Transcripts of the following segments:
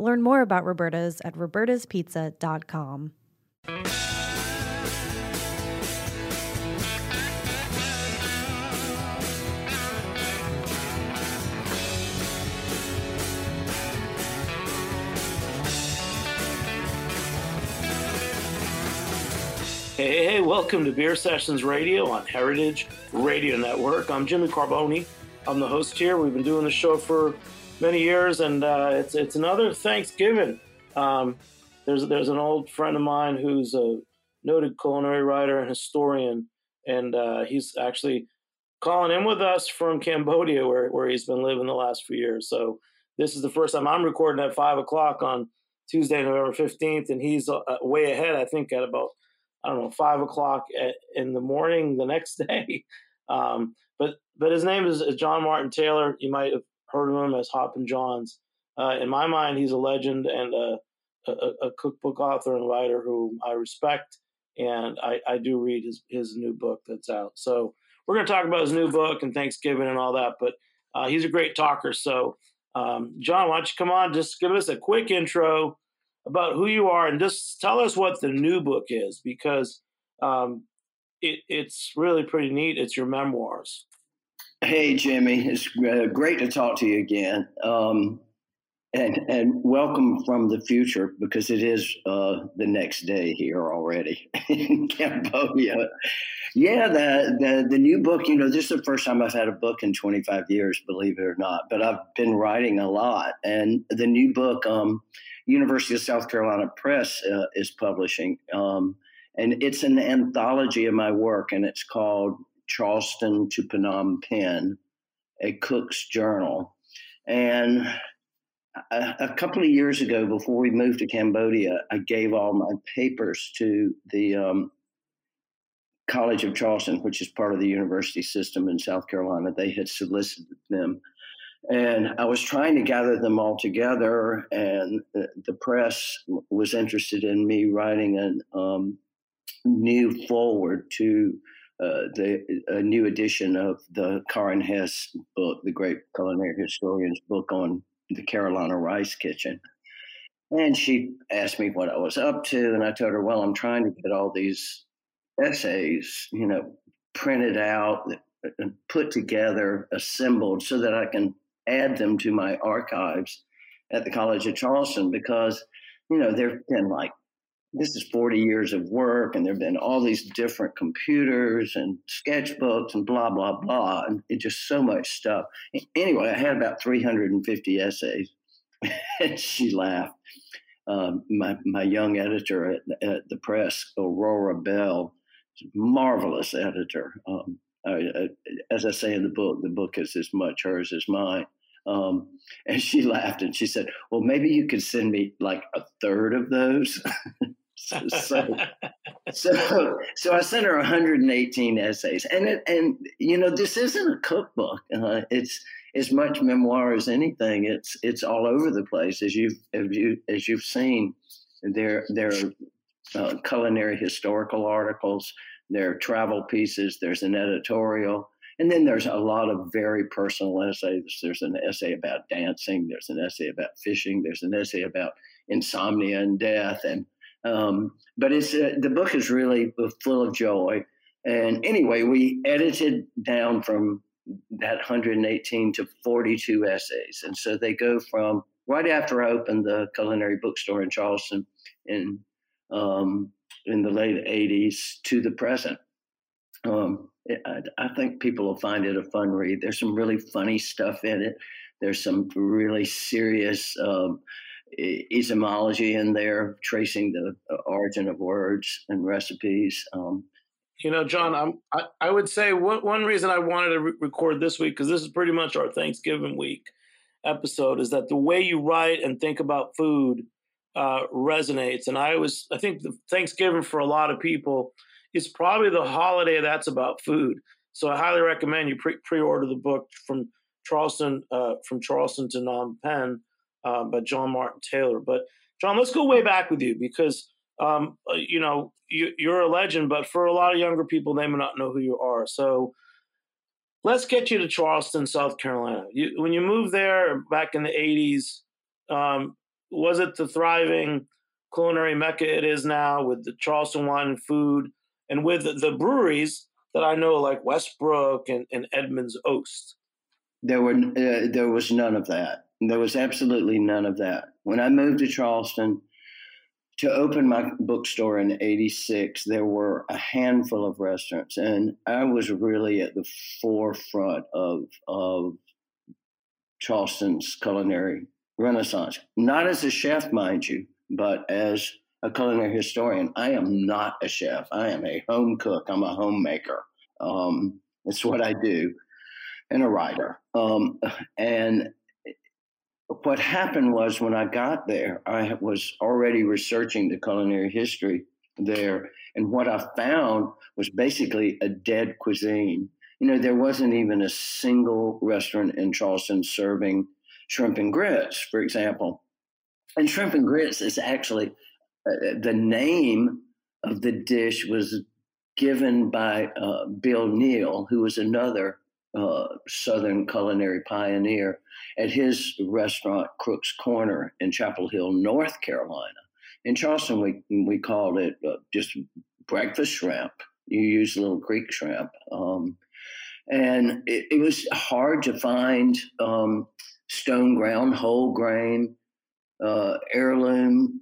Learn more about Roberta's at robertaspizza.com. Hey, hey, welcome to Beer Sessions Radio on Heritage Radio Network. I'm Jimmy Carbone. I'm the host here. We've been doing the show for many years, and uh, it's it's another Thanksgiving. Um, there's there's an old friend of mine who's a noted culinary writer and historian, and uh, he's actually calling in with us from Cambodia, where where he's been living the last few years. So this is the first time I'm recording at five o'clock on Tuesday, November fifteenth, and he's uh, way ahead. I think at about I don't know five o'clock at, in the morning the next day. Um, but but his name is John Martin Taylor. You might have heard of him as Hoppin' Johns. Uh, in my mind, he's a legend and a, a, a, cookbook author and writer who I respect, and I, I do read his his new book that's out. So we're going to talk about his new book and Thanksgiving and all that. But uh, he's a great talker. So um, John, why don't you come on? Just give us a quick intro about who you are and just tell us what the new book is because um, it, it's really pretty neat. It's your memoirs. Hey, Jimmy. It's uh, great to talk to you again. Um, and, and welcome from the future because it is uh, the next day here already in Cambodia. Yeah, the, the the new book. You know, this is the first time I've had a book in 25 years, believe it or not. But I've been writing a lot, and the new book. Um, University of South Carolina Press uh, is publishing. Um, and it's an anthology of my work, and it's called Charleston to Phnom Penh, a cook's journal. And a, a, couple of years ago, before we moved to Cambodia, I gave all my papers to the um, College of Charleston, which is part of the university system in South Carolina. They had solicited them and I was trying to gather them all together, and the, press was interested in me writing a um, new foreword to uh, the a new edition of the Karen Hess book, the great culinary historian's book on the Carolina Rice Kitchen. And she asked me what I was up to, and I told her, "Well, I'm trying to get all these essays, you know, printed out, put together, assembled, so that I can add them to my archives at the College of Charleston because, you know, there have been like, this is 40 years of work and there have been all these different computers and sketchbooks and blah, blah, blah. And it just so much stuff. Anyway, I had about 350 essays and she laughed. Um, my, my young editor at, at, the press, Aurora Bell, marvelous editor. Um, I, I, as I say in the book, the book is as much hers as mine. Um, and she laughed and she said, "Well, maybe you could send me like a third of those." so, so, so, I sent her 118 essays, and it, and you know this isn't a cookbook. Uh, it's as much memoir as anything. It's it's all over the place as you've as you as you've seen. There there are uh, culinary historical articles. There are travel pieces. There's an editorial And then there's a lot of very personal essays. There's an essay about dancing. There's an essay about fishing. There's an essay about insomnia and death. And um, but it's uh, the book is really full of joy. And anyway, we edited down from that 118 to 42 essays, and so they go from right after I opened the culinary bookstore in Charleston in um, in the late 80s to the present. Um, I, I, think people will find it a fun read. There's some really funny stuff in it. There's some really serious um, etymology in there, tracing the origin of words and recipes. Um, you know, John, I'm, I, I would say one, one reason I wanted to re- record this week, because this is pretty much our Thanksgiving week episode, is that the way you write and think about food uh, resonates. And I was, I think Thanksgiving for a lot of people is probably the holiday that's about food. So I highly recommend you pre- pre-order the book from Charleston, uh, from Charleston to Phnom Penh uh, by John Martin Taylor. But John, let's go way back with you because um, uh, you know you, you're a legend, but for a lot of younger people, they may not know who you are. So let's get you to Charleston, South Carolina. You, when you moved there back in the '80s, um, was it the thriving culinary mecca it is now with the Charleston wine and food, and with the, breweries that I know like Westbrook and, and Edmunds Oast? There were uh, there was none of that. There was absolutely none of that. When I moved to Charleston to open my bookstore in 86, there were a handful of restaurants, and I was really at the forefront of, of Charleston's culinary renaissance. Not as a chef, mind you, but as a culinary historian. I am not a chef. I am a home cook. I'm a homemaker. Um, it's what I do, and a writer. Um, and what happened was when I got there, I was already researching the culinary history there. And what I found was basically a dead cuisine. You know, there wasn't even a single restaurant in Charleston serving shrimp and grits, for example. And shrimp and grits is actually uh, the name of the dish was given by uh, Bill Neal, who was another uh, Southern culinary pioneer at his restaurant, Crook's Corner in Chapel Hill, North Carolina. In Charleston, we, we called it uh, just breakfast shrimp. You use little creek shrimp. Um, and it, it, was hard to find um, stone ground, whole grain, uh, heirloom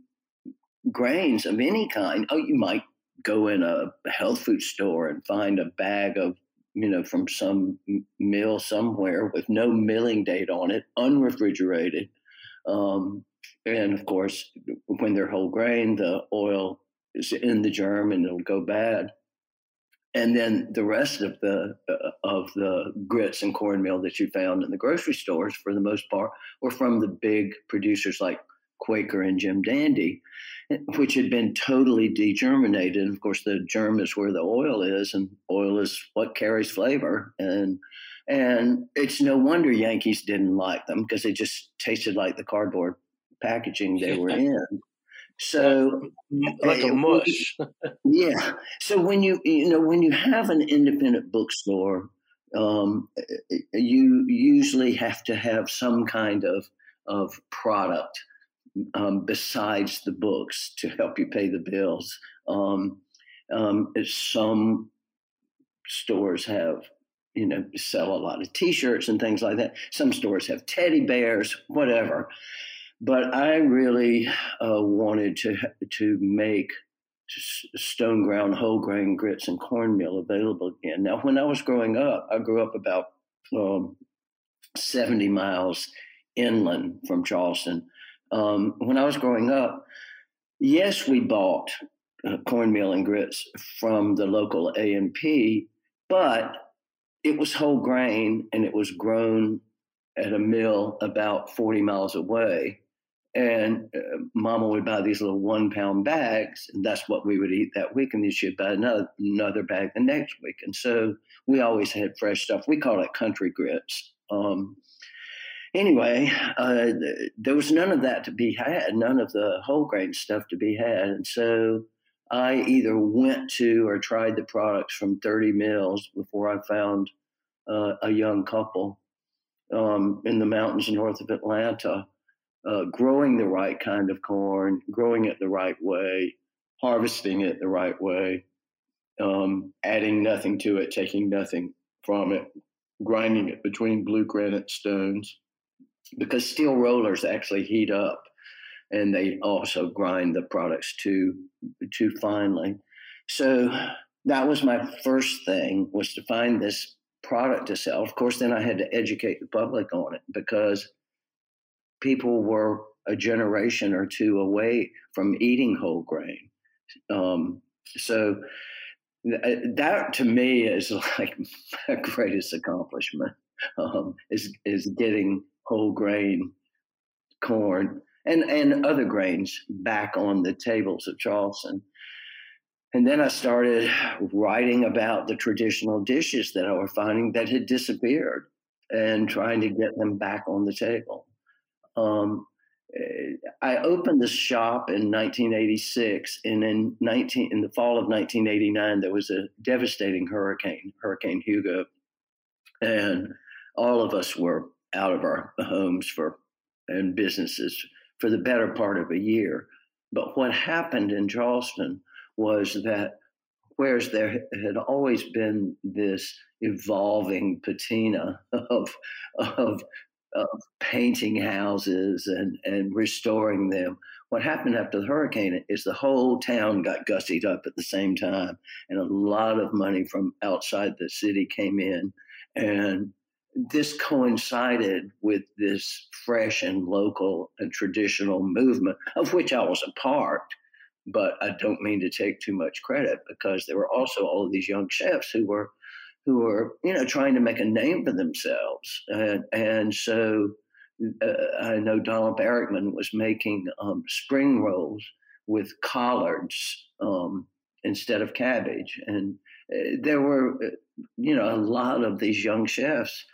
grains of any kind. Oh, you might go in a health food store and find a bag of you know, from some mill somewhere with no milling date on it, unrefrigerated. Um, and of course, when they're whole grain, the oil is in the germ and it'll go bad. And then the rest of the uh, of the grits and cornmeal that you found in the grocery stores, for the most part, were from the big producers like Quaker and Jim Dandy which had been totally degerminated. Of course, the germ is where the oil is, and oil is what carries flavor. And and it's no wonder Yankees didn't like them because they just tasted like the cardboard packaging they were in. So like a eh, mush. yeah. So when you you know when you have an independent bookstore, um, eh, eh, you usually have to have some kind of of product um, besides the books to help you pay the bills. Um, um, some stores have, you know, sell a lot of T-shirts and things like that. Some stores have teddy bears, whatever. But I really uh, wanted to to make stone ground whole grain grits and cornmeal available again. Now, when I was growing up, I grew up about um, 70 miles inland from Charleston um, when I was growing up, yes, we bought uh, cornmeal and grits from the local A&P, but it was whole grain and it was grown at a mill about 40 miles away. And uh, mama would buy these little one pound bags, and that's what we would eat that week. And then she'd buy another, another bag the next week. And so we always had fresh stuff. We call it country grits. Um, anyway, uh, there was none of that to be had, none of the whole grain stuff to be had. And so I either went to or tried the products from 30 mills before I found uh, a young couple um, in the mountains north of Atlanta, uh, growing the right kind of corn, growing it the right way, harvesting it the right way, um, adding nothing to it, taking nothing from it, grinding it between blue granite stones, because steel rollers actually heat up and they also grind the products too too finely. So that was my first thing was to find this product to sell. Of course, then I had to educate the public on it because people were a generation or two away from eating whole grain. Um, so uh, that to me is like my greatest accomplishment um, is is getting whole grain corn and and other grains back on the tables of Charleston. And then I started writing about the traditional dishes that I was finding that had disappeared and trying to get them back on the table. Um, eh, I opened the shop in 1986, and in 19 in the fall of 1989, there was a devastating hurricane, Hurricane Hugo, and all of us were out of our homes for and businesses for the better part of a year. But what happened in Charleston was that whereas there had always been this evolving patina of, of, of painting houses and, and restoring them, what happened after the hurricane is the whole town got gussied up at the same time, and a lot of money from outside the city came in, and this coincided with this fresh and local and traditional movement of which I was a part. But I don't mean to take too much credit because there were also all of these young chefs who were who were you know trying to make a name for themselves, and and so uh, I know Donald Barickman was making um, spring rolls with collards um, instead of cabbage, and uh, there were uh, you know a lot of these young chefs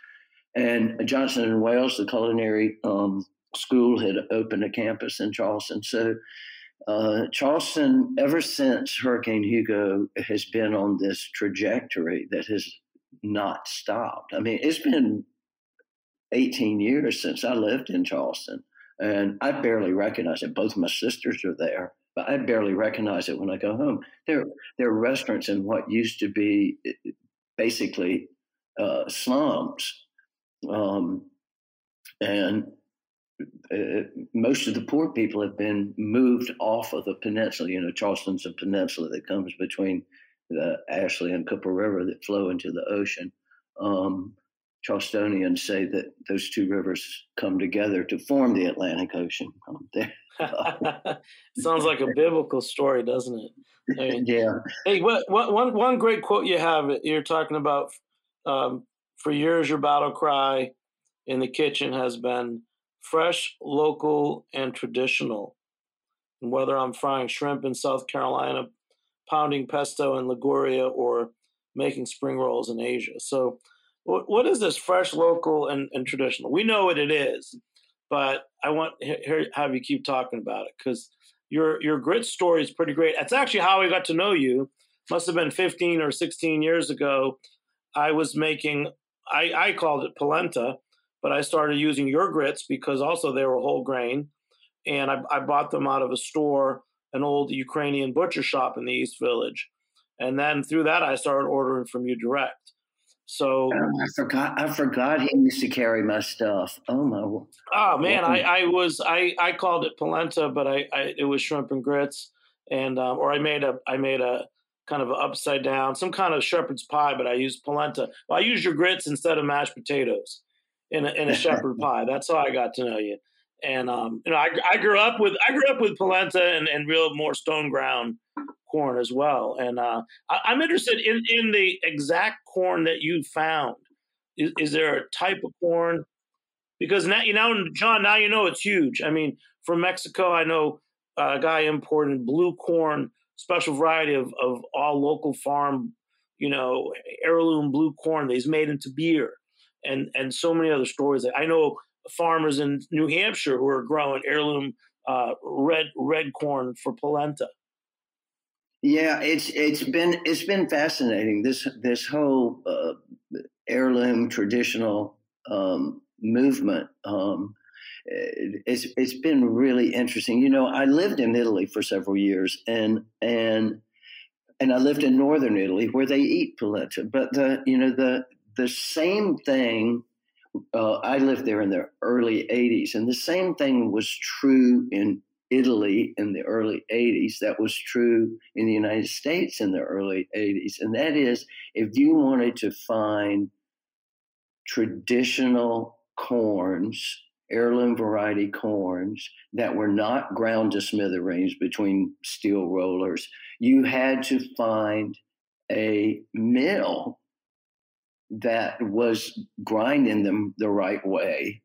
and Johnson and Wales, the culinary um, school, had opened a campus in Charleston. So uh, Charleston, ever since Hurricane Hugo, has been on this trajectory that has not stopped. I mean, it's been 18 years since I lived in Charleston, and I barely recognize it. Both my sisters are there, but I barely recognize it when I go home. There, there are restaurants in what used to be basically uh, slums um, and uh, most of the poor people have been moved off of the peninsula. You know, Charleston's a peninsula that comes between the Ashley and Cooper River that flow into the ocean. Um, Charlestonians say that those two rivers come together to form the Atlantic Ocean. Um, Sounds like a biblical story, doesn't it? I mean, yeah. Hey, what, what, one, one great quote you have, you're talking about um, for years, your battle cry in the kitchen has been fresh, local, and traditional. And whether I'm frying shrimp in South Carolina, pounding pesto in Liguria, or making spring rolls in Asia. So, what, is this fresh, local, and, and traditional? We know what it is, but I want to have you keep talking about it because your your grit story is pretty great. That's actually how I got to know you. Must have been 15 or 16 years ago. I was making I, I called it polenta, but I started using your grits because also they were whole grain. And I, I bought them out of a store, an old Ukrainian butcher shop in the East Village. And then through that, I started ordering from you direct. So oh, I forgot. I forgot he used to carry my stuff. Oh my! Oh man, I, I was I, I called it polenta, but I, I it was shrimp and grits, and um, or I made a I made a kind of upside down, some kind of shepherd's pie, but I use polenta. Well, I use your grits instead of mashed potatoes in a, in a shepherd pie. That's how I got to know you. And um, you know, I, I grew up with I grew up with polenta and, and real more stone ground corn as well. And uh, I, am interested in in the exact corn that you found. Is, is there a type of corn? Because now you know, John, now you know it's huge. I mean, from Mexico, I know a guy imported blue corn special variety of, of all local farm, you know, heirloom blue corn that he's made into beer and, and so many other stories. I know farmers in New Hampshire who are growing heirloom uh, red red corn for polenta. Yeah, it's it's been it's been fascinating. This this whole uh, heirloom traditional um, movement. Um, it's it's been really interesting. You know, I lived in Italy for several years, and and and I lived in northern Italy where they eat polenta. But the you know the the same thing. Uh, I lived there in the early '80s, and the same thing was true in Italy in the early 80s. That was true in the United States in the early 80s. And that is, if you wanted to find traditional corns, heirloom variety corns that were not ground to smithereens between steel rollers, you had to find a mill that was grinding them the right way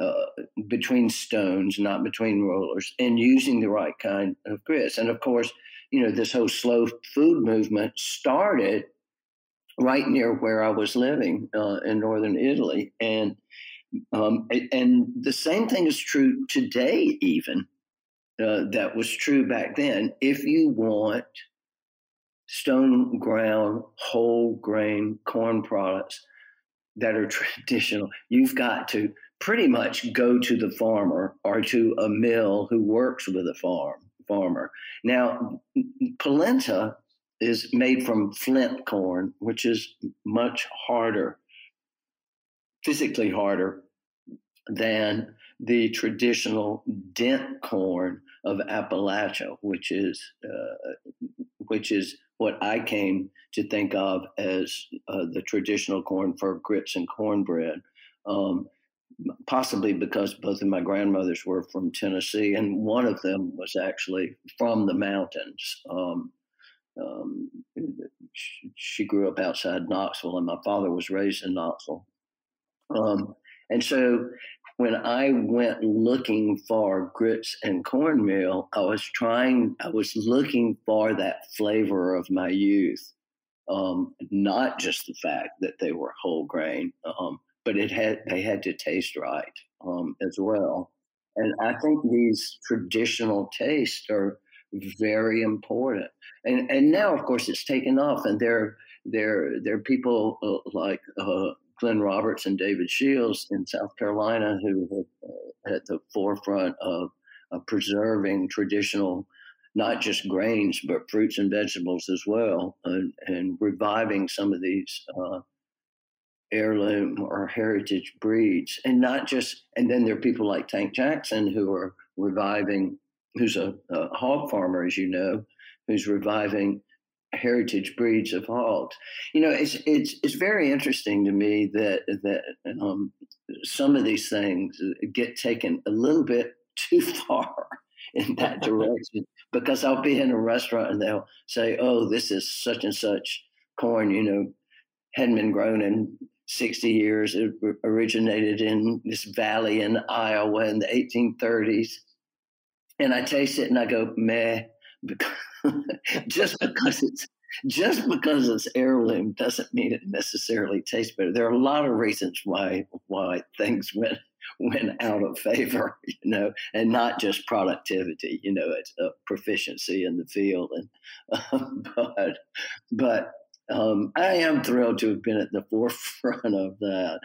uh, between stones, not between rollers, and using the right kind of grits. And of course, you know, this whole slow food movement started right near where I was living uh, in northern Italy, and um, and the same thing is true today. Even uh, that was true back then. If you want stone ground whole grain corn products that are traditional, you've got to pretty much go to the farmer or to a mill who works with a farm farmer. Now, polenta is made from flint corn, which is much harder, physically harder than the traditional dent corn of Appalachia, which is uh, which is what I came to think of as uh, the traditional corn for grits and cornbread. Um, possibly because both of my grandmothers were from Tennessee, and one of them was actually from the mountains. Um, um, she grew up outside Knoxville, and my father was raised in Knoxville. Um, and so when I went looking for grits and cornmeal, I was trying, I was looking for that flavor of my youth, um, not just the fact that they were whole grain, um, but it had they had to taste right um, as well. And I think these traditional tastes are very important. And and now, of course, it's taken off, and there there there are people uh, like uh, Glenn Roberts and David Shields in South Carolina who are uh, at the forefront of, of preserving traditional not just grains but fruits and vegetables as well, and, and reviving some of these uh, heirloom or heritage breeds, and not just. And then there are people like Tank Jackson who are reviving who's a, a hog farmer, as you know, who's reviving heritage breeds of hogs. You know, it's it's it's very interesting to me that that um, some of these things get taken a little bit too far in that direction because I'll be in a restaurant and they'll say, "Oh, this is such and such corn," you know, hadn't been grown in 60 years. It originated in this valley in Iowa in the 1830s and I taste it and I go meh, because, just because it's just because it's heirloom doesn't mean it necessarily tastes better. There are a lot of reasons why why things went went out of favor, you know, and not just productivity. You know, it's a proficiency in the field, and but but um, I am thrilled to have been at the forefront of that.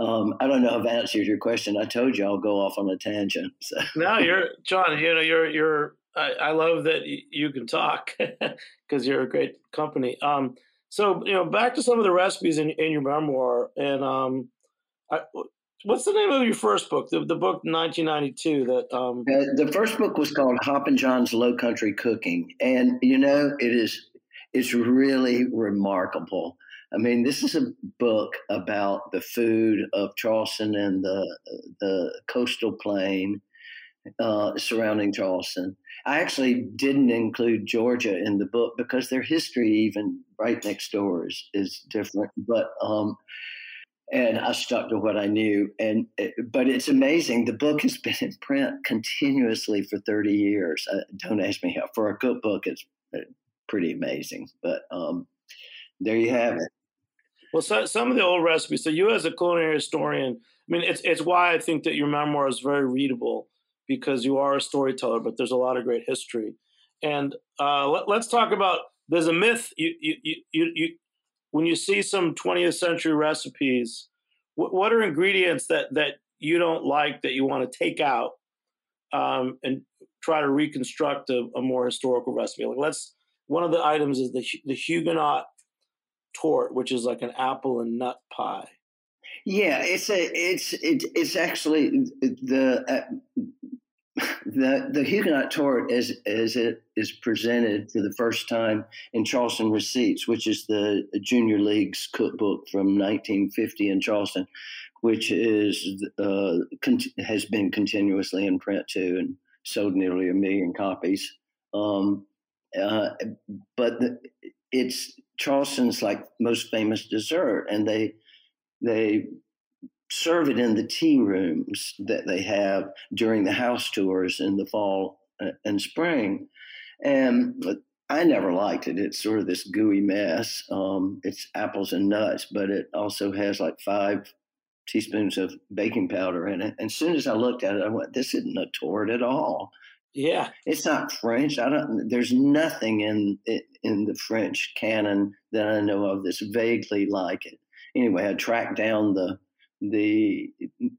Um, I don't know if I answered your question. I told you I'll go off on a tangent. So. No, you're John. You know, you're you're. I, I love that you can talk because you're a great company. Um, so you know, back to some of the recipes in, in your memoir, and um, I, what's the name of your first book? The, the book 1992 that um... Uh, the first book was called Hoppin' John's Low Country Cooking, and you know, it is it's really remarkable. I mean, this is a book about the food of Charleston and the the coastal plain uh, surrounding Charleston. I actually didn't include Georgia in the book because their history, even right next door, is is different. But um, and I stuck to what I knew. And but it's amazing. The book has been in print continuously for thirty years. Uh, don't ask me how. For a cookbook, it's uh, pretty amazing. But um, there you have it. Well, so, some of the old recipes. So you, as a culinary historian, I mean, it's it's why I think that your memoir is very readable because you are a storyteller, but there's a lot of great history. And uh, let, us talk about. There's a myth. You you you you when you see some 20th century recipes, what, what are ingredients that that you don't like that you want to take out um, and try to reconstruct a, a, more historical recipe? Like let's one of the items is the the Huguenot torte, which is like an apple and nut pie. Yeah, it's a it's it, it's actually the uh, the the Huguenot torte as as it is presented for the first time in Charleston Receipts, which is the Junior League's cookbook from 1950 in Charleston, which is uh, has been continuously in print too and sold nearly a million copies. Um, uh, but the, it's Charleston's like most famous dessert, and they they serve it in the tea rooms that they have during the house tours in the fall uh, and spring. And I never liked it. It's sort of this gooey mess. Um, it's apples and nuts, but it also has like five teaspoons of baking powder in it. And as soon as I looked at it, I went, "This isn't a torte at all." Yeah, it's not French. I don't. There's nothing in in the French canon that I know of that's vaguely like it. Anyway, I tracked down the the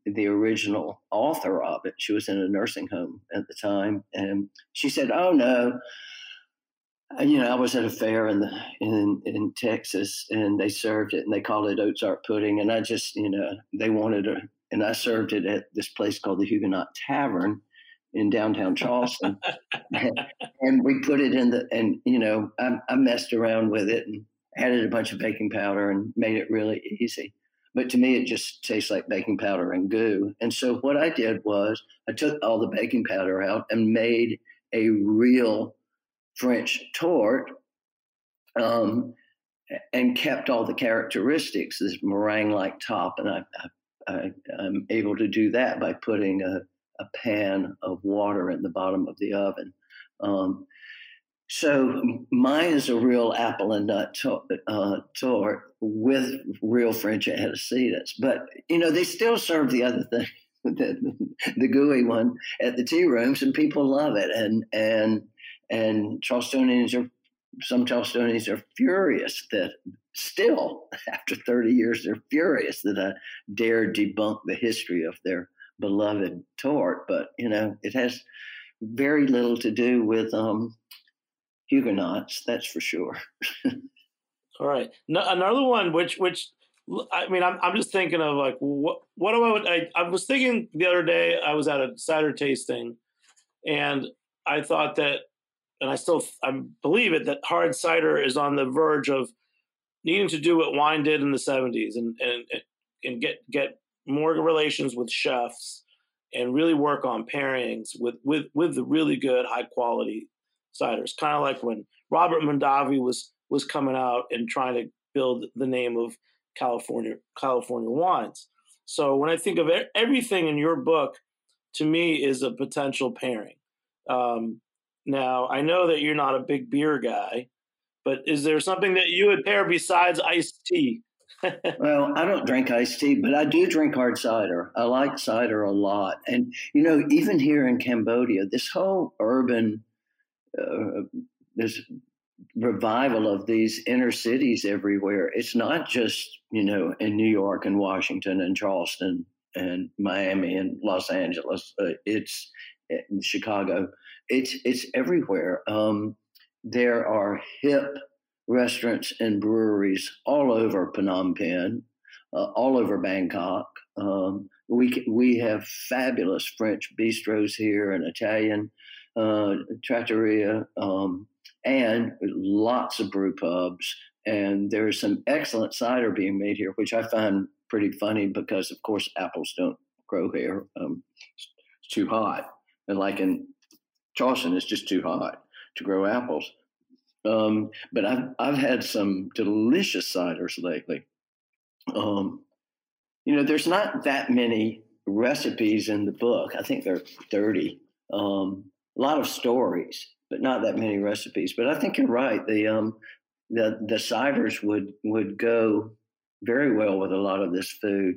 the original author of it. She was in a nursing home at the time, and she said, "Oh no." You know, I was at a fair in the in in Texas, and they served it, and they called it Ozark pudding, and I just, you know, they wanted it, and I served it at this place called the Huguenot Tavern in downtown Charleston, and we put it in the, and you know, I, I messed around with it and added a bunch of baking powder and made it really easy but to me, it just tastes like baking powder and goo. And so what I did was I took all the baking powder out and made a real French torte um, and kept all the characteristics, this meringue like top. And I, I, am able to do that by putting a, a, pan of water in the bottom of the oven. Um, so mine is a real apple and nut uh, torte with real French antecedents. But you know, they still serve the other thing, the, the gooey one at the tea rooms, and people love it. And and and Charlestonians are some Charlestonians are furious that still after 30 years they're furious that I dare debunk the history of their beloved torte. But you know, it has very little to do with um, Huguenots, that's for sure. All right, no, another one, which which I mean, I'm I'm just thinking of like what what do I I, I was thinking the other day. I was at a cider tasting, and I thought that, and I still I believe it that hard cider is on the verge of needing to do what wine did in the 70s and and and get get more relations with chefs and really work on pairings with with with the really good high quality ciders. Kind of like when Robert Mondavi was was coming out and trying to build the name of California California wines. So when I think of everything in your book, to me is a potential pairing. Um, now I know that you're not a big beer guy, but is there something that you would pair besides iced tea? well, I don't drink iced tea, but I do drink hard cider. I like cider a lot. And, you know, even here in Cambodia, this whole urban uh, this revival of these inner cities everywhere. It's not just you know in New York and Washington and Charleston and Miami and Los Angeles. Uh, it's in Chicago. It's it's everywhere. Um, there are hip restaurants and breweries all over Phnom Penh, uh, all over Bangkok. Um, we we have fabulous French bistros here and Italian uh, trattoria, um, and lots of brew pubs. And there's some excellent cider being made here, which I find pretty funny because, of course, apples don't grow here. Um, it's too hot. And like in Charleston, it's just too hot to grow apples. Um, but I've I've had some delicious ciders lately. Um, you know, there's not that many recipes in the book. I think there are 30. Um, a lot of stories, but not that many recipes. But I think you're right. The um, the the ciders would would go very well with a lot of this food.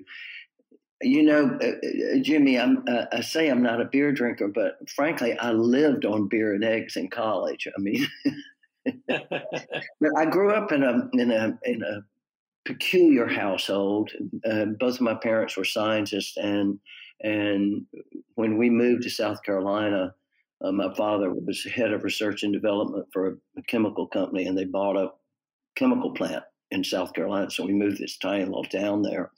You know, uh, uh, Jimmy, I'm, uh, I say I'm not a beer drinker, but frankly, I lived on beer and eggs in college. I mean, I grew up in a in a in a peculiar household. Uh, both of my parents were scientists, and and when we moved to South Carolina, uh, my father was head of research and development for a, chemical company, and they bought a chemical plant in South Carolina. So we moved this tiny little town there.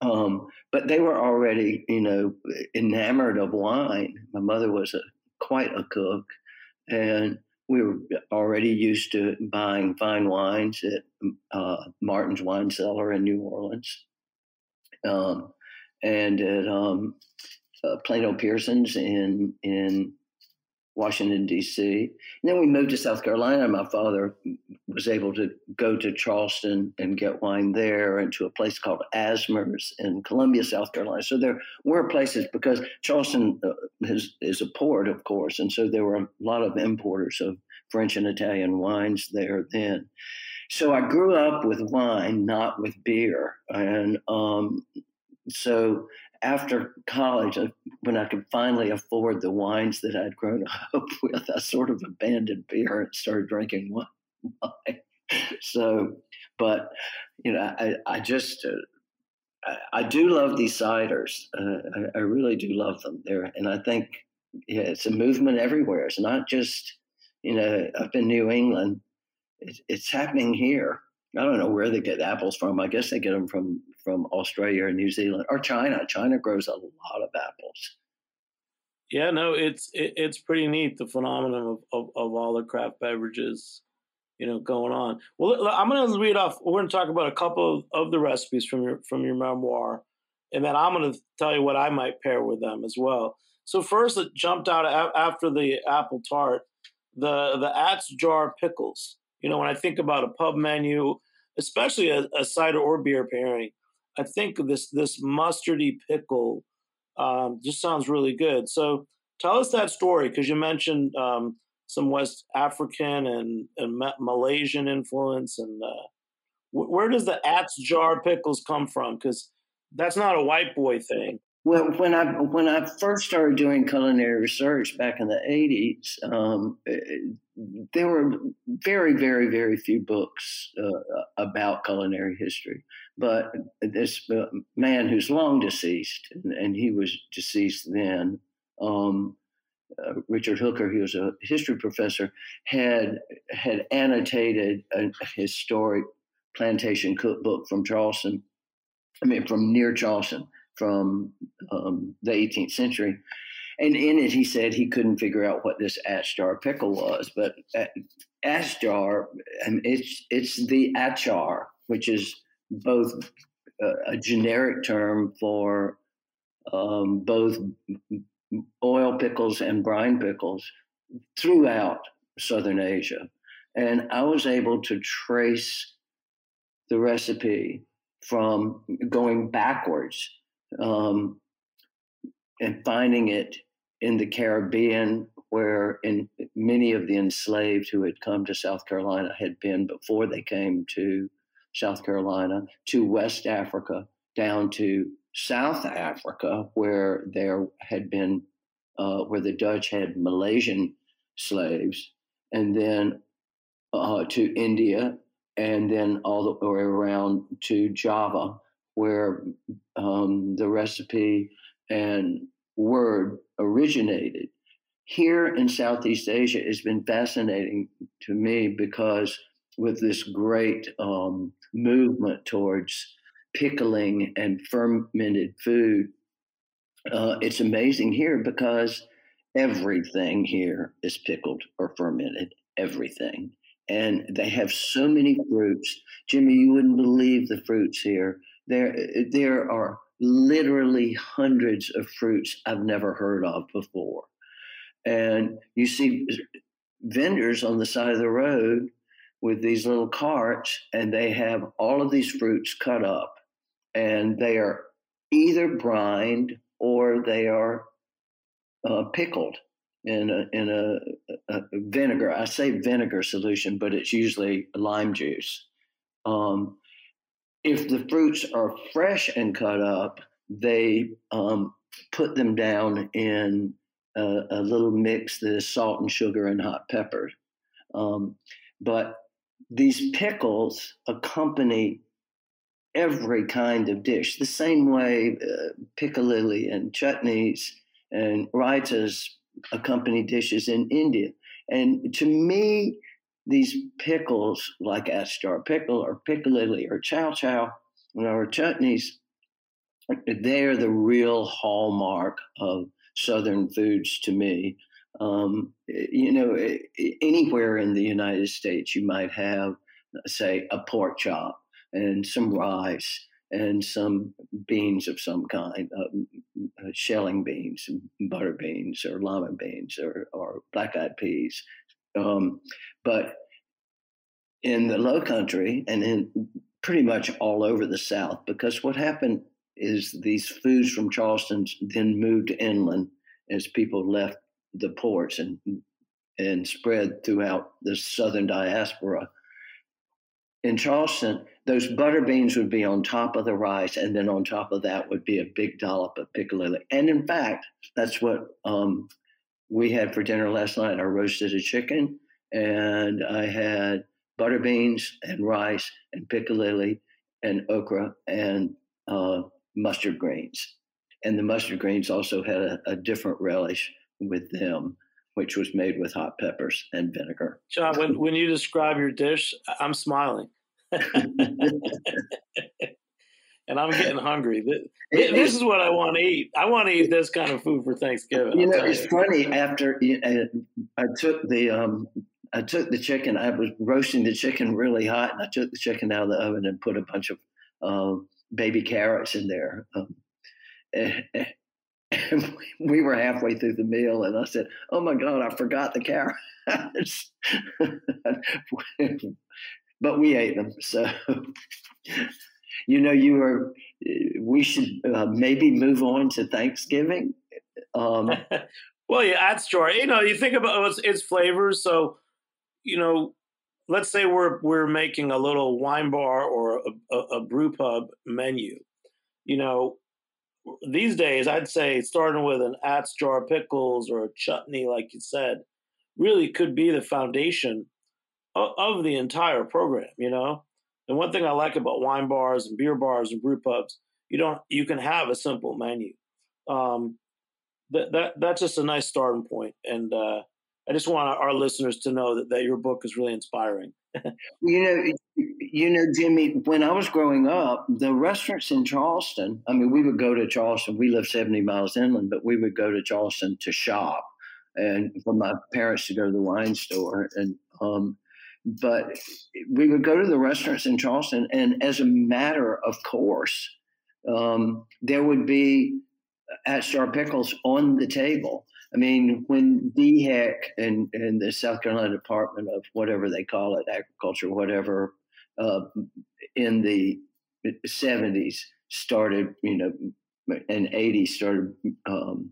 Um, but they were already, you know, enamored of wine. My mother was a, quite a cook, and we were already used to buying fine wines at uh, Martin's Wine Cellar in New Orleans, um, and at um, uh, Plano Pearson's in in Washington, D.C. And then we moved to South Carolina. My father was able to go to Charleston and get wine there and to a place called Asmer's in Columbia, South Carolina. So there were places because Charleston uh, is, is a port, of course. And so there were a lot of importers of French and Italian wines there then. So I grew up with wine, not with beer. And um, so after college, when I could finally afford the wines that I'd grown up with, I sort of abandoned beer and started drinking wine. so, but you know, I, I just uh, I, I, do love these ciders. Uh, I, I, really do love them. There, and I think yeah, it's a movement everywhere. It's not just you know up in New England. It, it's happening here. I don't know where they get apples from. I guess they get them from from Australia or New Zealand or China. China grows a lot of apples. Yeah, no, it's it, it's pretty neat the phenomenon of, of, of all the craft beverages, you know, going on. Well, I'm going to read off. We're going to talk about a couple of, of the recipes from your from your memoir, and then I'm going to tell you what I might pair with them as well. So first, it jumped out after the apple tart, the the At's jar pickles. You know, when I think about a pub menu, especially a, a cider or beer pairing, I think this this mustardy pickle um, just sounds really good. So tell us that story because you mentioned um, some West African and, and Malaysian influence, and uh, where does the At's jar pickles come from? Because that's not a white boy thing. Well, when I when I first started doing culinary research back in the eighties, um, eh, there were very, very, very few books uh, about culinary history. But this uh, man who's long deceased, and, he was deceased then, um, uh, Richard Hooker, he was a history professor, had had annotated a historic plantation cookbook from Charleston. I mean, from near Charleston from um, the 18th century. And in it, he said he couldn't figure out what this At's-jar pickle was. But At's-jar, it's, it's the achar, which is both a, a generic term for um, both oil pickles and brine pickles throughout Southern Asia. And I was able to trace the recipe from going backwards um, and finding it in the Caribbean, where in many of the enslaved who had come to South Carolina had been before they came to South Carolina, to West Africa, down to South Africa, where there had been, uh, where the Dutch had Malaysian slaves, and then uh, to India, and then all the way around to Java, where um, the recipe and word originated. Here in Southeast Asia, it's been fascinating to me because with this great um, movement towards pickling and fermented food, uh, it's amazing here because everything here is pickled or fermented, everything. And they have so many fruits. Jimmy, you wouldn't believe the fruits here. There, there are literally hundreds of fruits I've never heard of before. And you see vendors on the side of the road with these little carts, and they have all of these fruits cut up, and they are either brined or they are uh, pickled in a, in a, a, vinegar. I say vinegar solution, but it's usually lime juice. Um, if the fruits are fresh and cut up, they um, put them down in a, a, little mix that is salt and sugar and hot pepper. Um, but these pickles accompany every kind of dish, the same way uh, piccalilli and chutneys and raitas accompany dishes in India. And to me, these pickles like Achtar pickle or piccalilli or chow chow or chutneys, they're the real hallmark of Southern foods to me. Um, you know, anywhere in the United States, you might have, say, a pork chop and some rice and some beans of some kind, uh, shelling beans, butter beans, or lima beans, or, or black eyed peas. Um, but in the low country and in pretty much all over the South, because what happened is these foods from Charleston then moved inland as people left the ports and and spread throughout the southern diaspora. In Charleston, those butter beans would be on top of the rice, and then on top of that would be a big dollop of piccalilli. And in fact, that's what um, we had for dinner last night. I roasted a chicken, and I had butter beans and rice and piccalilli and okra and uh, mustard greens. And the mustard greens also had a, a different relish with them, which was made with hot peppers and vinegar. John, when, when you describe your dish, I'm smiling. and I'm getting hungry. This, this, is what I want to eat. I want to eat this kind of food for Thanksgiving. You know, it's you. funny. After I took the um, I took the chicken. I was roasting the chicken really hot, and I took the chicken out of the oven and put a bunch of uh, baby carrots in there. Um, and, we were halfway through the meal, and I said, "Oh my God, I forgot the carrots." but we ate them. So, you know, you were. We should uh, maybe move on to Thanksgiving. Um, well, yeah, that's true. You know, you think about its, its flavors. So, you know, let's say we're we're making a little wine bar or a, a, a brew pub menu. You know, these days, I'd say starting with an Atz jar of pickles or a chutney, like you said, really could be the foundation of, of, the entire program. You know, and one thing I like about wine bars and beer bars and brew pubs, you don't you can have a simple menu. Um, that that that's just a nice starting point, and uh, I just want our listeners to know that, that your book is really inspiring. you know, you know, Jimmy, when I was growing up, the restaurants in Charleston, I mean, we would go to Charleston. We live 70 miles inland, but we would go to Charleston to shop and for my parents to go to the wine store. And, um, but we would go to the restaurants in Charleston, and as a matter of course, um, there would be Achtar pickles on the table. I mean, when DHEC and, and the South Carolina Department of whatever they call it, agriculture, whatever, uh, in the 70s started, you know, and 80s started um,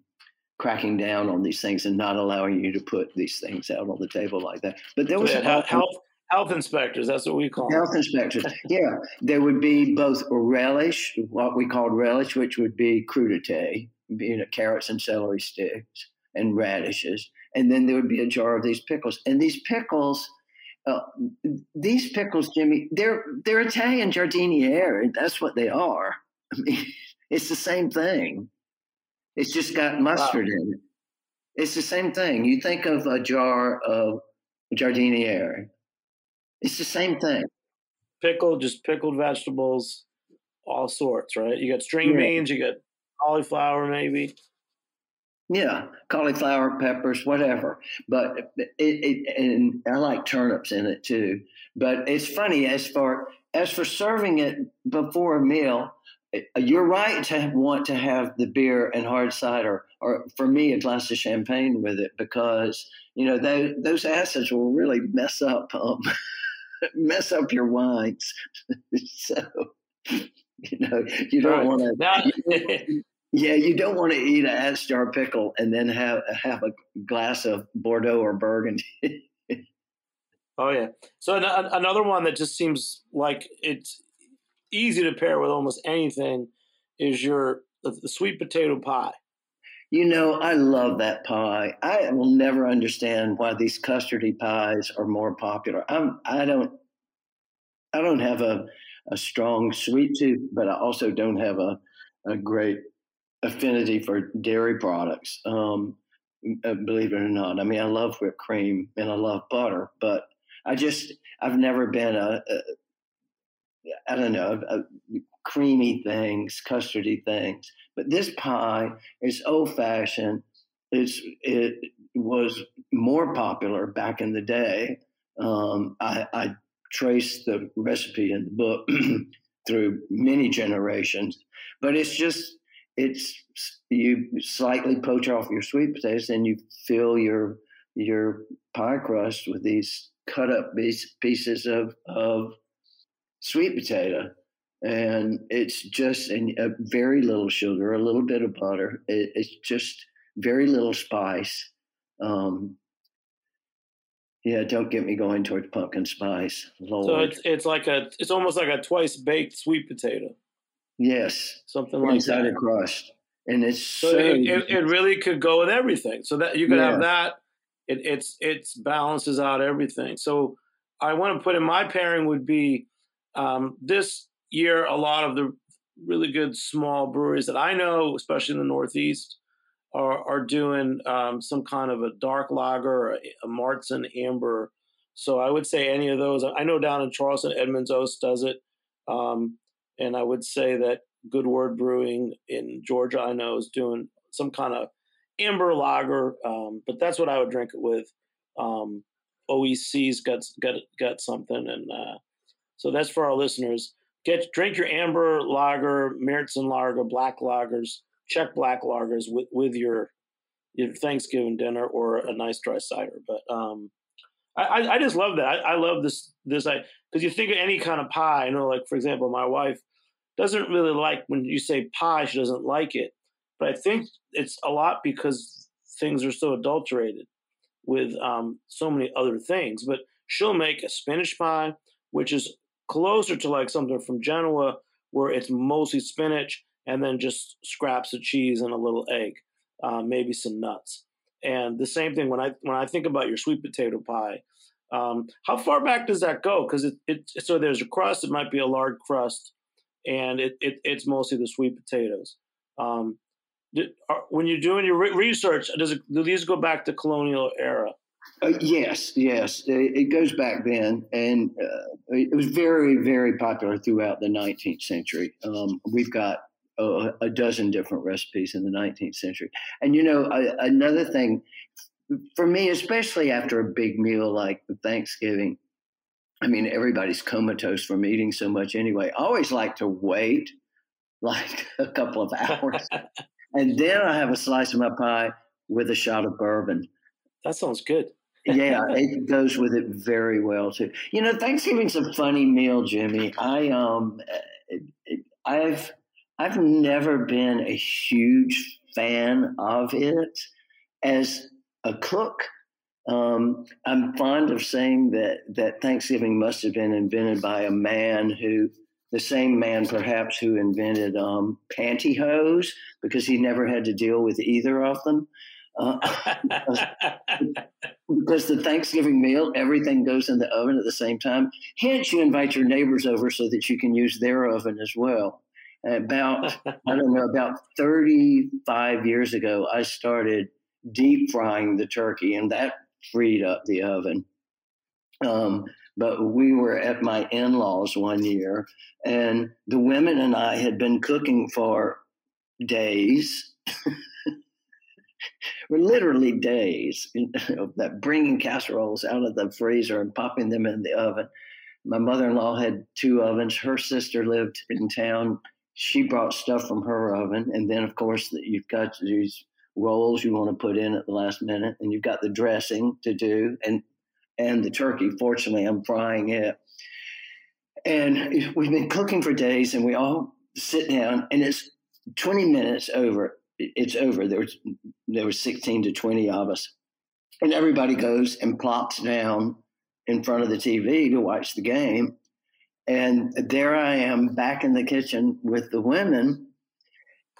cracking down on these things and not allowing you to put these things out on the table like that. But there was so health, health, health inspectors. That's what we call health them. inspectors. yeah, there would be both relish, what we called relish, which would be crudité, you know, carrots and celery sticks and radishes, and then there would be a jar of these pickles. And these pickles, uh, these pickles, Jimmy, they're they're Italian giardiniera. That's what they are. I mean, it's the same thing. It's just got mustard wow. in it. It's the same thing. You think of a jar of giardiniera. It's the same thing. Pickled, just pickled vegetables, all sorts, right? You got string yeah. beans, you got cauliflower, maybe. Yeah, cauliflower, peppers, whatever. But it, it, and I like turnips in it too. But it's funny as for as for serving it before a meal. Eh, you're right to want to have the beer and hard cider, or for me, a glass of champagne with it, because you know those those acids will really mess up um, mess up your wines. so you know you don't want to. Yeah, you don't want to eat an Achtar pickle and then have have a glass of Bordeaux or Burgundy. oh yeah. So an- another one that just seems like it's easy to pair with almost anything is your the sweet potato pie. You know, I love that pie. I will never understand why these custardy pies are more popular. I'm I don't I don't have a a strong sweet tooth, but I also don't have a, a great affinity for dairy products. Um, uh, believe it or not. I mean, I love whipped cream and I love butter, but I just I've never been a, a I don't know a, creamy things, custardy things. But this pie is old fashioned. It's it was more popular back in the day. Um, I, I traced the recipe in the book through many generations, but it's just it's you slightly poach off your sweet potatoes and you fill your your pie crust with these cut up pieces of of sweet potato and it's just a very little sugar a little bit of butter it, it's just very little spice um, yeah, don't get me going towards pumpkin spice. Lord. So it's it's like a it's almost like a twice baked sweet potato. Yes, something like inside that. a crust, and it's so, so it, it, it, really could go with everything. So that you could yeah. have that. It it's it's balances out everything. So I want to put in my pairing would be um, this year. A lot of the really good small breweries that I know, especially in the Northeast, are, are doing um, some kind of a dark lager or a Märzen amber. So I would say any of those. I know down in Charleston, Edmund's Oast does it. Um, and I would say that Good Word Brewing in Georgia, I know, is doing some kind of amber lager. Um, but that's what I would drink it with. Um, OEC's got got got something, and uh, so that's for our listeners. Get drink your amber lager, Märzen lager, black lagers check black lagers with with your your Thanksgiving dinner or a nice dry cider. But um, I, I just love that. I, I love this this I because you think of any kind of pie. You know, like for example, my wife doesn't really like when you say pie. She doesn't like it, but I think it's a lot because things are so adulterated with um, so many other things. But she'll make a spinach pie, which is closer to like something from Genoa, where it's mostly spinach and then just scraps of cheese and a little egg, uh, maybe some nuts. And the same thing when I when I think about your sweet potato pie, um, how far back does that go? Because it, it so there's a crust. It might be a lard crust, and it, it it's mostly the sweet potatoes. Um, are, when you're doing your re- research, does it, do these go back to colonial era? Uh, yes, yes, it, it, goes back then, and uh, it was very, very popular throughout the 19th century. Um, we've got a, a, dozen different recipes in the 19th century. And you know, another thing for me, especially after a big meal like Thanksgiving, I mean, everybody's comatose from eating so much anyway. I always like to wait like a couple of hours, and then I have a slice of my pie with a shot of bourbon. That sounds good. yeah, it goes with it very well too. You know, Thanksgiving's a funny meal, Jimmy. I um, it, it, I've I've never been a huge fan of it as a cook. Um, I'm fond of saying that that Thanksgiving must have been invented by a man who, the same man perhaps who invented um, pantyhose, because he never had to deal with either of them. Uh, because the Thanksgiving meal, everything goes in the oven at the same time. Hence, you invite your neighbors over so that you can use their oven as well about I don't know about 35 years ago I started deep frying the turkey and that freed up the oven. Um, but we were at my in-laws one year and the women and I had been cooking for days. Literally days that bringing casseroles out of the freezer and popping them in the oven. My mother-in-law had two ovens. Her sister lived in town. She brought stuff from her oven, and then of course you've got these rolls you want to put in at the last minute, and you've got the dressing to do, and and the turkey. Fortunately, I'm frying it, and we've been cooking for days, and we all sit down, and it's 20 minutes over. It's over. There was there was 16 to 20 of us, and everybody goes and plops down in front of the TV to watch the game and there I am back in the kitchen with the women,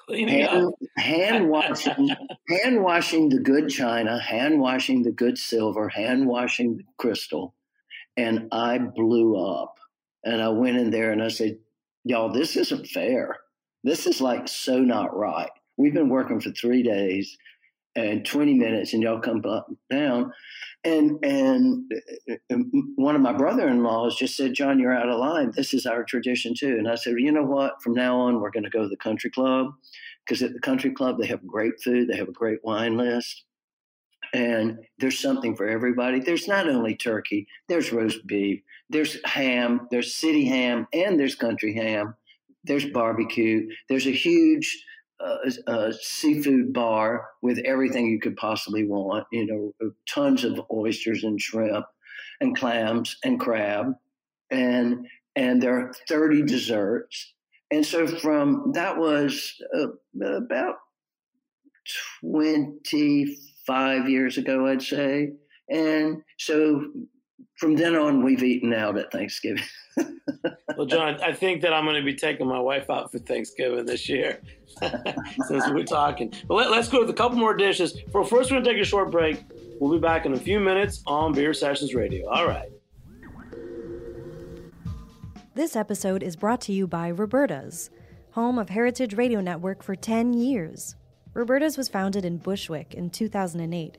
hand, hand washing, hand washing the good china, hand washing the good silver, hand washing the crystal, and I blew up. And I went in there and I said, Y'all, this isn't fair. This is like so not right. We've been working for three days and 20 minutes and y'all come down. And and uh, one of my brother-in-laws just said john you're out of line. This is our tradition too. And i said you know what? From now on we're going to go to the country club because at the country club they have great food they have a great wine list and there's something for everybody. There's not only turkey there's roast beef there's ham there's city ham and there's country ham. There's barbecue. There's a huge a, seafood bar with everything you could possibly want. You know, uh, tons of oysters and shrimp, and clams and crab, and and there are thirty desserts. And so from that was uh, about twenty five years ago, I'd say. And so from then on, we've eaten out at Thanksgiving. well, John, I think that I'm going to be taking my wife out for Thanksgiving this year, since we're talking. But let, us go with a couple more dishes. For first, we're going to take a short break. We'll be back in a few minutes on Beer Sessions Radio. All right. This episode is brought to you by Roberta's, home of Heritage Radio Network for 10 years. Roberta's was founded in Bushwick in 2008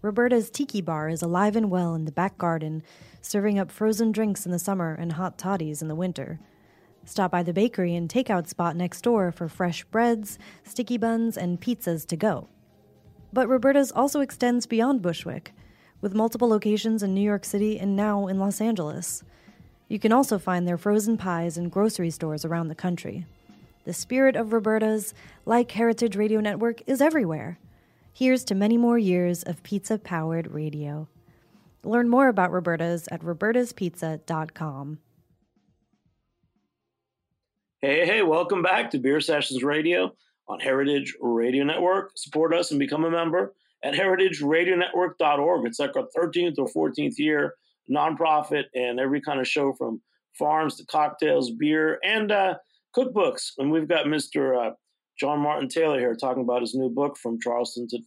Roberta's Tiki Bar is alive and well in the back garden, serving up frozen drinks in the summer and hot toddies in the winter. Stop by the bakery and takeout spot next door for fresh breads, sticky buns, and pizzas to go. But Roberta's also extends beyond Bushwick, with multiple locations in New York City and now in Los Angeles. You can also find their frozen pies in grocery stores around the country. The spirit of Roberta's, like Heritage Radio Network, is everywhere. Here's to many more years of pizza powered radio. Learn more about Roberta's at robertaspizza.com. Hey, hey, welcome back to Beer Sessions Radio on Heritage Radio Network. Support us and become a member at heritageradionetwork.org. It's like our 13th or 14th year nonprofit and every kind of show from farms to cocktails, beer, and uh, cookbooks. And we've got Mr. Uh, John Martin Taylor here talking about his new book, From Charleston to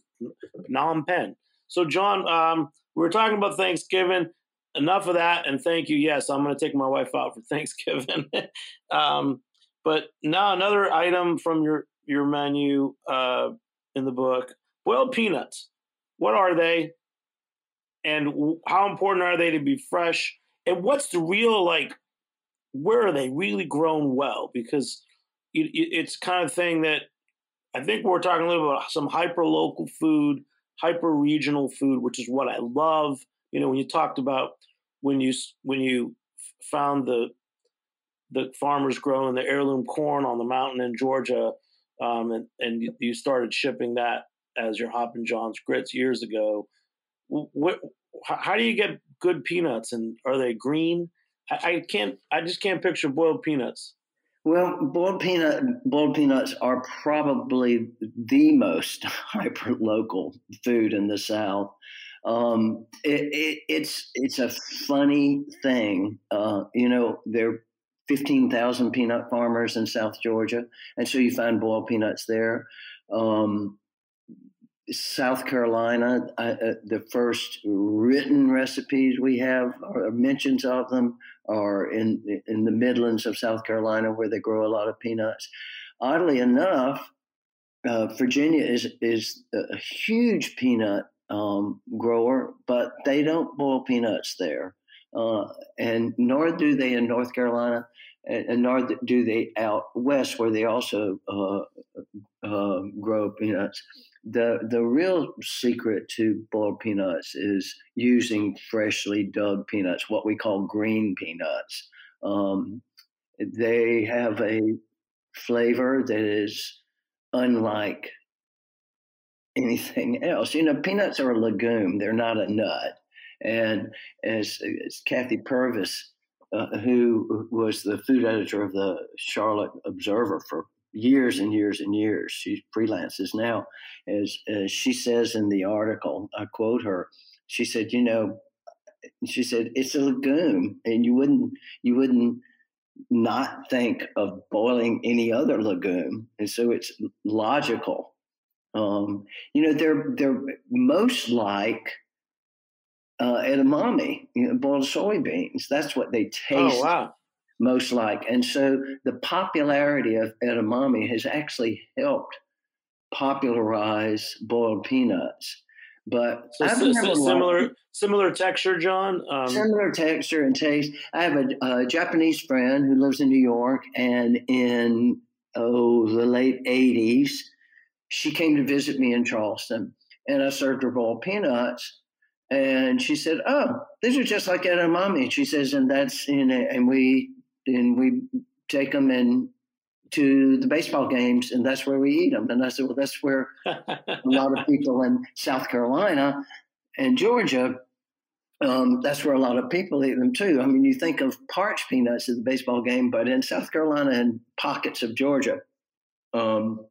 Phnom Penh. So, John, um, we were talking about Thanksgiving. Enough of that, and thank you. Yes, I'm going to take my wife out for Thanksgiving. um, but now another item from your your menu uh, in the book: boiled peanuts. What are they, and how important are they to be fresh? And what's the real like? Where are they really grown well? Because it's kind of thing that I think we're talking a little about some hyper local food, hyper regional food, which is what I love. You know, when you talked about when you when you found the the farmers growing the heirloom corn on the mountain in Georgia, um, and, and you started shipping that as your Hoppin' John's grits years ago. What, how do you get good peanuts, and are they green? I, I can't. I just can't picture boiled peanuts. Well, boiled peanut boiled peanuts are probably the most hyper local food in the South. Um, it, it, it's it's a funny thing, uh, you know. There are 15,000 peanut farmers in South Georgia. And so you find boiled peanuts there. Um, South Carolina, uh, the first written recipes we have, or mentions of them, are in in the Midlands of South Carolina, where they grow a lot of peanuts. Oddly enough, uh, Virginia is is a huge peanut um, grower, but they don't boil peanuts there uh, and nor do they in North Carolina, and, nor do they out west where they also uh, uh, grow peanuts. The the real secret to boiled peanuts is using freshly dug peanuts, what we call green peanuts. Um, they have a flavor that is unlike anything else. You know, peanuts are a legume; they're not a nut. And as, as Kathy Purvis, uh, who was the food editor of the Charlotte Observer for years and years and years. She freelances now, as, as she says in the article. I quote her. She said, "You know, she said it's a legume, and you wouldn't you wouldn't not think of boiling any other legume, and so it's logical. Um, you know, they're they're most like." Uh, edamame, you know, boiled soybeans. That's what they oh, taste. Oh, wow most like. And so the popularity of edamame has actually helped popularize boiled peanuts. But so, so, so similar similar texture, John. Um, similar texture and taste. I have a, a, Japanese friend who lives in New York, and in oh the late '80s, she came to visit me in Charleston, and I served her boiled peanuts. And she said, "Oh, these are just like edamame." She says, and that's in it. And we and we take them in to the baseball games, and that's where we eat them. And I said, well, that's where a lot of people in South Carolina and Georgia. Um, that's where a lot of people eat them too. I mean, you think of parched peanuts at the baseball game, but in South Carolina and pockets of Georgia, um,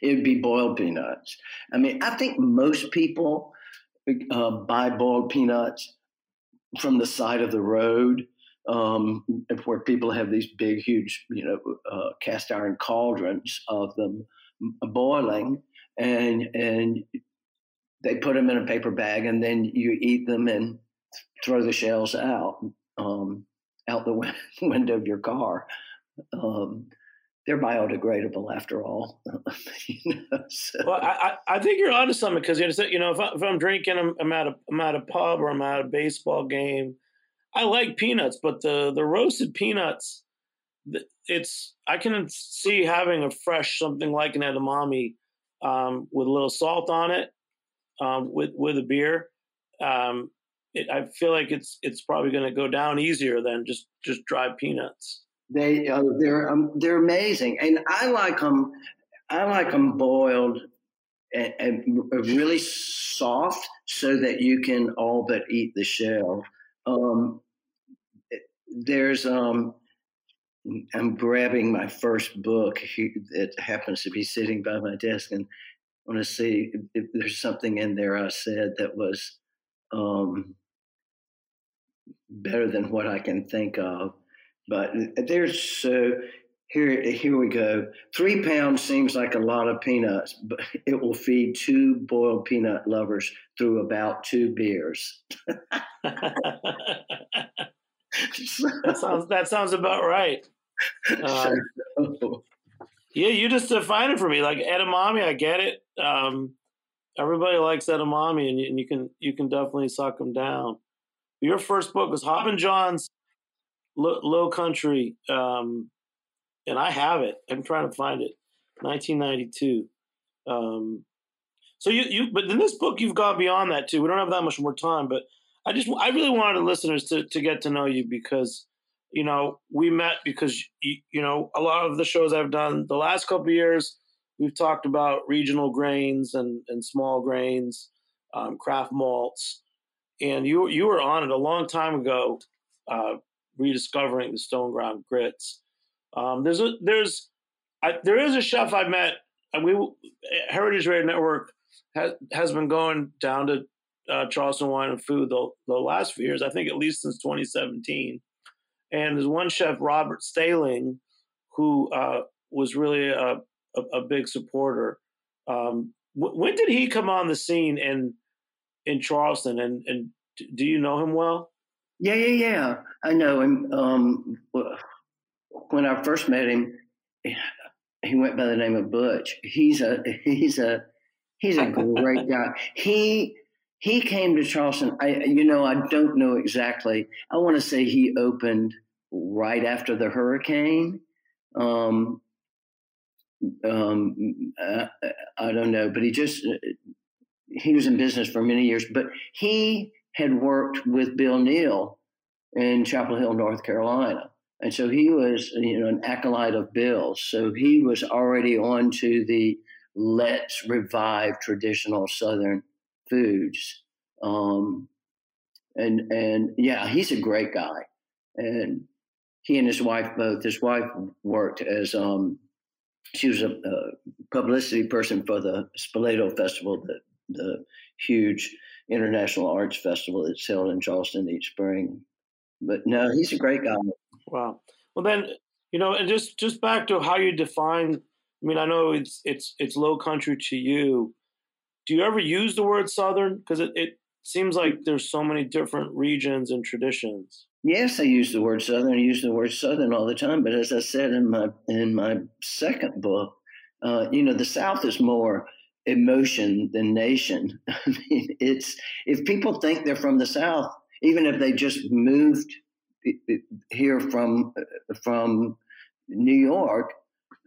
it would be boiled peanuts. I mean, I think most people uh, buy boiled peanuts from the side of the road um, where people have these big, huge, you know, uh, cast iron cauldrons of them boiling, and and they put them in a paper bag, and then you eat them and throw the shells out um, out the window of your car. Um, they're biodegradable after all. you know, so. Well, I, I think you're onto something because you know if, I, if I'm drinking, I'm, I'm at a I'm at a pub or I'm at a baseball game I like peanuts, but the the roasted peanuts, it's I can see having a fresh something like an edamame um, with a little salt on it um, with with a beer. Um, it, I feel like it's it's probably going to go down easier than just just dried peanuts. They uh, they're um, they're amazing, and I like them. I like them boiled and, and, really soft, so that you can all but eat the shell. Um, there's um, I'm grabbing my first book that happens to be sitting by my desk, and I want to see if there's something in there I said that was um, better than what I can think of. But there's so here here we go. Three pounds seems like a lot of peanuts, but it will feed two boiled peanut lovers through about two beers. that sounds that sounds about right. Um, yeah, you just define it for me. Like edamame, I get it. Um, everybody likes edamame, and you, and you, can you can definitely suck them down. Your first book was Hoppin' John's Low, Country, um, and I have it. I'm trying to find it. 1992. Um, so you you but in this book you've gone beyond that too. We don't have that much more time, but I just I really wanted the listeners to to get to know you because you know we met because you, you know a lot of the shows I've done the last couple years we've talked about regional grains and and small grains, um, craft malts, and you you were on it a long time ago, uh, rediscovering the stone ground grits. Um, there's a there's I, there is a chef I met and we Heritage Radio Network has has been going down to uh, Charleston Wine and Food the, the last few years, I think at least since 2017. And there's one chef, Robert Stehling, who uh, was really a, a, a big supporter. Um, w- when did he come on the scene in in Charleston? And, and do you know him well? Yeah, yeah, yeah. I know him. Um, when I first met him, he went by the name of Butch. He's a he's a he's a great guy. He he came to Charleston. I, you know, I don't know exactly. I want to say he opened right after the hurricane. Um, um, I, I don't know, but he just he was in business for many years. But he had worked with Bill Neal in Chapel Hill, North Carolina, and so he was you know an acolyte of Bill's. So he was already on to the let's revive traditional Southern foods. Um, and and yeah, he's a great guy. And he and his wife both. His wife worked as um, she was a, a, publicity person for the Spoleto Festival, the, the huge international arts festival that's held in Charleston each spring. But no, he's a great guy. Wow. Well, then you know, and just just back to how you define. I mean, I know it's it's it's low country to you. Do you ever use the word Southern? Because it, it seems like there's so many different regions and traditions. Yes, I use the word Southern. I use the word Southern all the time. But as I said in my in my second book, uh, you know, the South is more emotion than nation. I mean, it's if people think they're from the South, even if they just moved here from uh, from New York,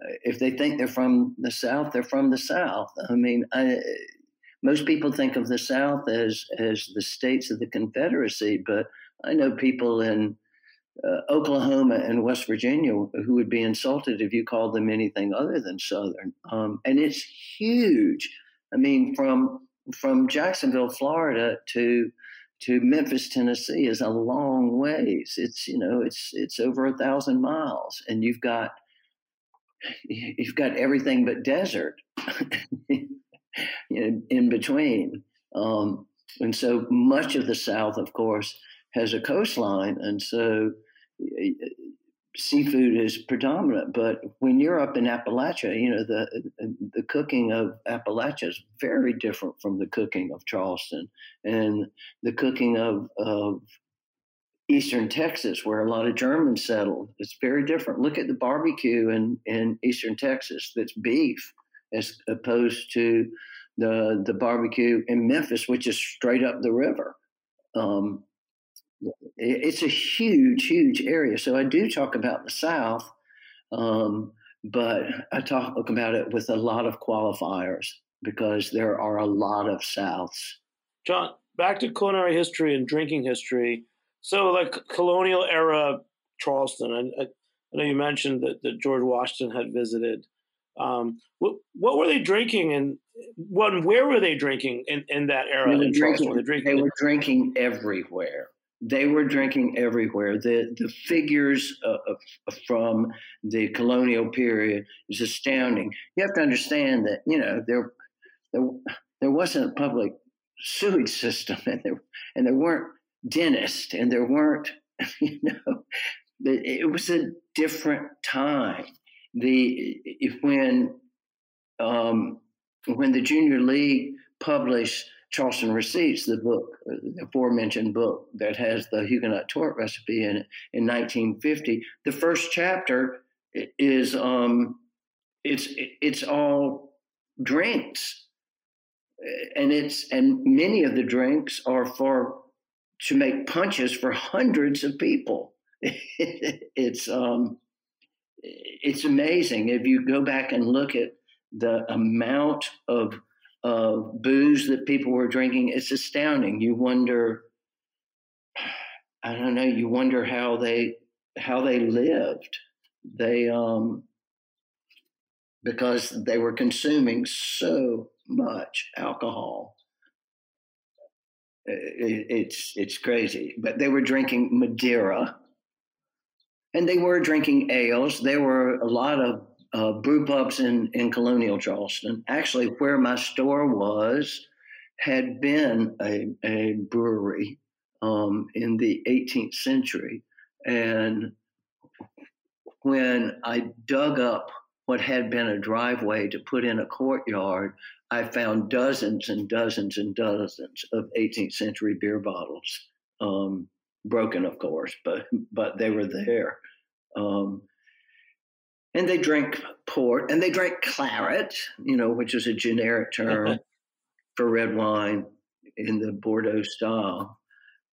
uh, if they think they're from the South, they're from the South. I mean, I, most people think of the South as as the states of the Confederacy, but I know people in uh, Oklahoma and West Virginia who would be insulted if you called them anything other than Southern. Um, and it's huge. I mean, from from Jacksonville, Florida to to Memphis, Tennessee is a long ways. It's you know it's it's over a thousand miles, and you've got you've got everything but desert in, between. Um, and so much of the South, of course, has a coastline, and so seafood is predominant. But when you're up in Appalachia, you know the the cooking of Appalachia is very different from the cooking of Charleston, and the cooking of of Eastern Texas, where a lot of Germans settled, it's very different. Look at the barbecue in in Eastern Texas that's beef, as opposed to the the barbecue in Memphis, which is straight up the river. Um, it's a huge, huge area. So I do talk about the South, um, but I talk about it with a lot of qualifiers because there are a lot of Souths. John, back to culinary history and drinking history. So, like colonial era Charleston, and I, I know you mentioned that, that George Washington had visited. Um, what, what were they drinking and what, where were they drinking in, in that era? They were, drinking? they were drinking everywhere they were drinking everywhere. The the figures uh, from the colonial period is astounding. You have to understand that you know there there, there wasn't a public sewage system, and there and there weren't dentists, and there weren't you know it was a different time. The if when um, when the junior league published Charleston Receipts, the book, the aforementioned book that has the Huguenot torte recipe in it in 1950. The first chapter is um, it's it's all drinks, and it's and many of the drinks are for to make punches for hundreds of people. it's um, it's amazing if you go back and look at the amount of of booze that people were drinking. It's astounding. You wonder, I don't know, you wonder how they how they lived. They um because they were consuming so much alcohol. It, it's it's crazy, but they were drinking Madeira, and they were drinking ales. There were a lot of uh, brew pubs in, in colonial Charleston. Actually, where my store was had been a, a brewery um, in the 18th century. And when I dug up what had been a driveway to put in a courtyard, I found dozens and dozens and dozens of 18th century beer bottles, um, broken, of course, but but they were there. Um, and they drank port and they drank claret, you know, which is a generic term for red wine in the Bordeaux style.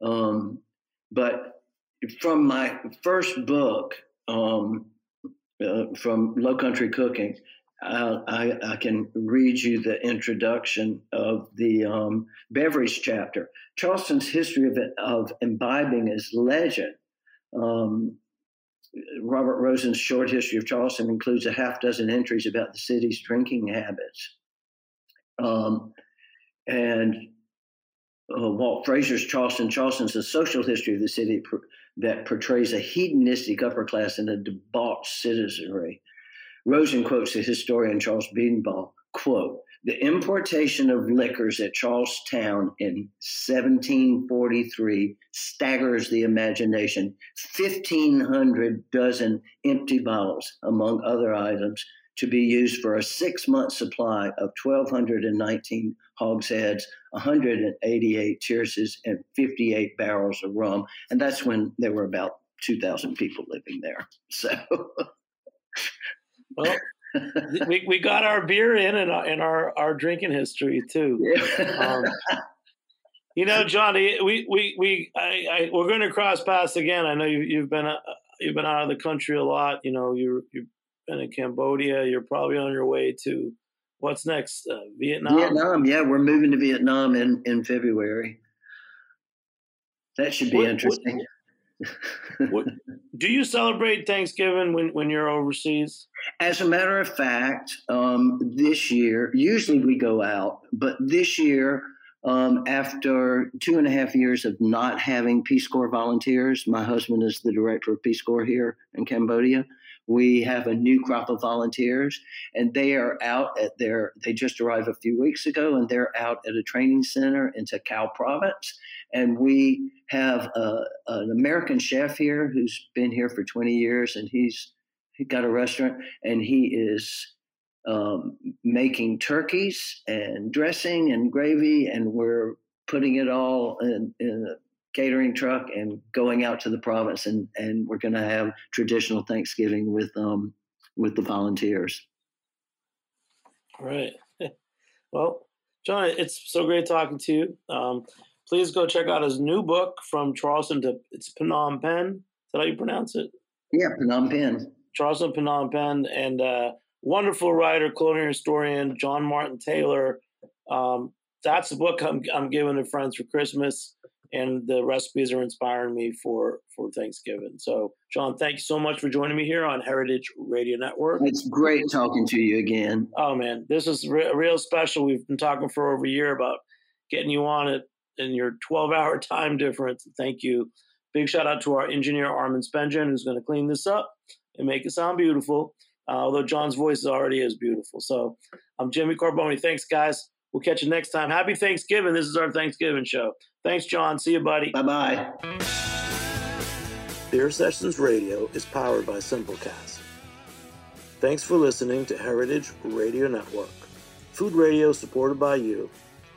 Um, but from my first book, um, uh, from Low Country Cooking, I, I, can read you the introduction of the um, beverage chapter. Charleston's history of, of imbibing is legend. Um, Robert Rosen's short history of Charleston includes a half dozen entries about the city's drinking habits. Um, and uh, Walt Fraser's Charleston, Charleston's a social history of the city pr- that portrays a hedonistic upper class and a debauched citizenry. Rosen quotes the historian Charles Bridenbaugh, quote, the importation of liquors at Charlestown in 1743 staggers the imagination. 1,500 dozen empty bottles, among other items, to be used for a six month supply of 1,219 hogsheads, 188 tierces, and 58 barrels of rum. And that's when there were about 2,000 people living there. So. well, we, we got our beer in and our, and our, our drinking history too. Um, you know, Johnny, we we we I, I we're going to cross paths again. I know you, you've been uh, you've been out of the country a lot. You know, you you've been in Cambodia. You're probably on your way to what's next? Uh, Vietnam. Vietnam, yeah, we're moving to Vietnam in in February. That should be what, interesting. What, what, do you celebrate Thanksgiving when, when you're overseas? As a matter of fact, um, this year, usually we go out, but this year, um, after two and a half years of not having Peace Corps volunteers, my husband is the director of Peace Corps here in Cambodia. We have a new crop of volunteers, and they are out at their. They just arrived a few weeks ago, and they're out at a training center in Takeo Province. And we have a, an American chef here who's been here for 20 years, and he's he got a restaurant, and he is um, making turkeys and dressing and gravy, and we're putting it all in, in a catering truck and going out to the province and and we're going to have traditional Thanksgiving with um with the volunteers. Right. Well, John, it's so great talking to you. Um, please go check out his new book from Charleston to it's Phnom Penh. Is that how you pronounce it? Yeah, Phnom Penh. Charleston Phnom Penh and uh, wonderful writer, colonial historian John Martin Taylor. Um, that's the book I'm, I'm giving to friends for Christmas and the recipes are inspiring me for for Thanksgiving. So, John, thank you so much for joining me here on Heritage Radio Network. It's great talking to you again. Oh man, this is re- real special. We've been talking for over a year about getting you on it in your 12 hour time difference. Thank you. Big shout out to our engineer Armin Spengen, who's going to clean this up and make it sound beautiful. Uh, although John's voice is already is beautiful. So I'm Jimmy Carbone. Thanks, guys. We'll catch you next time. Happy Thanksgiving. This is our Thanksgiving show. Thanks, John. See you, buddy. Bye bye. Beer Sessions Radio is powered by Simplecast. Thanks for listening to Heritage Radio Network. Food radio supported by you.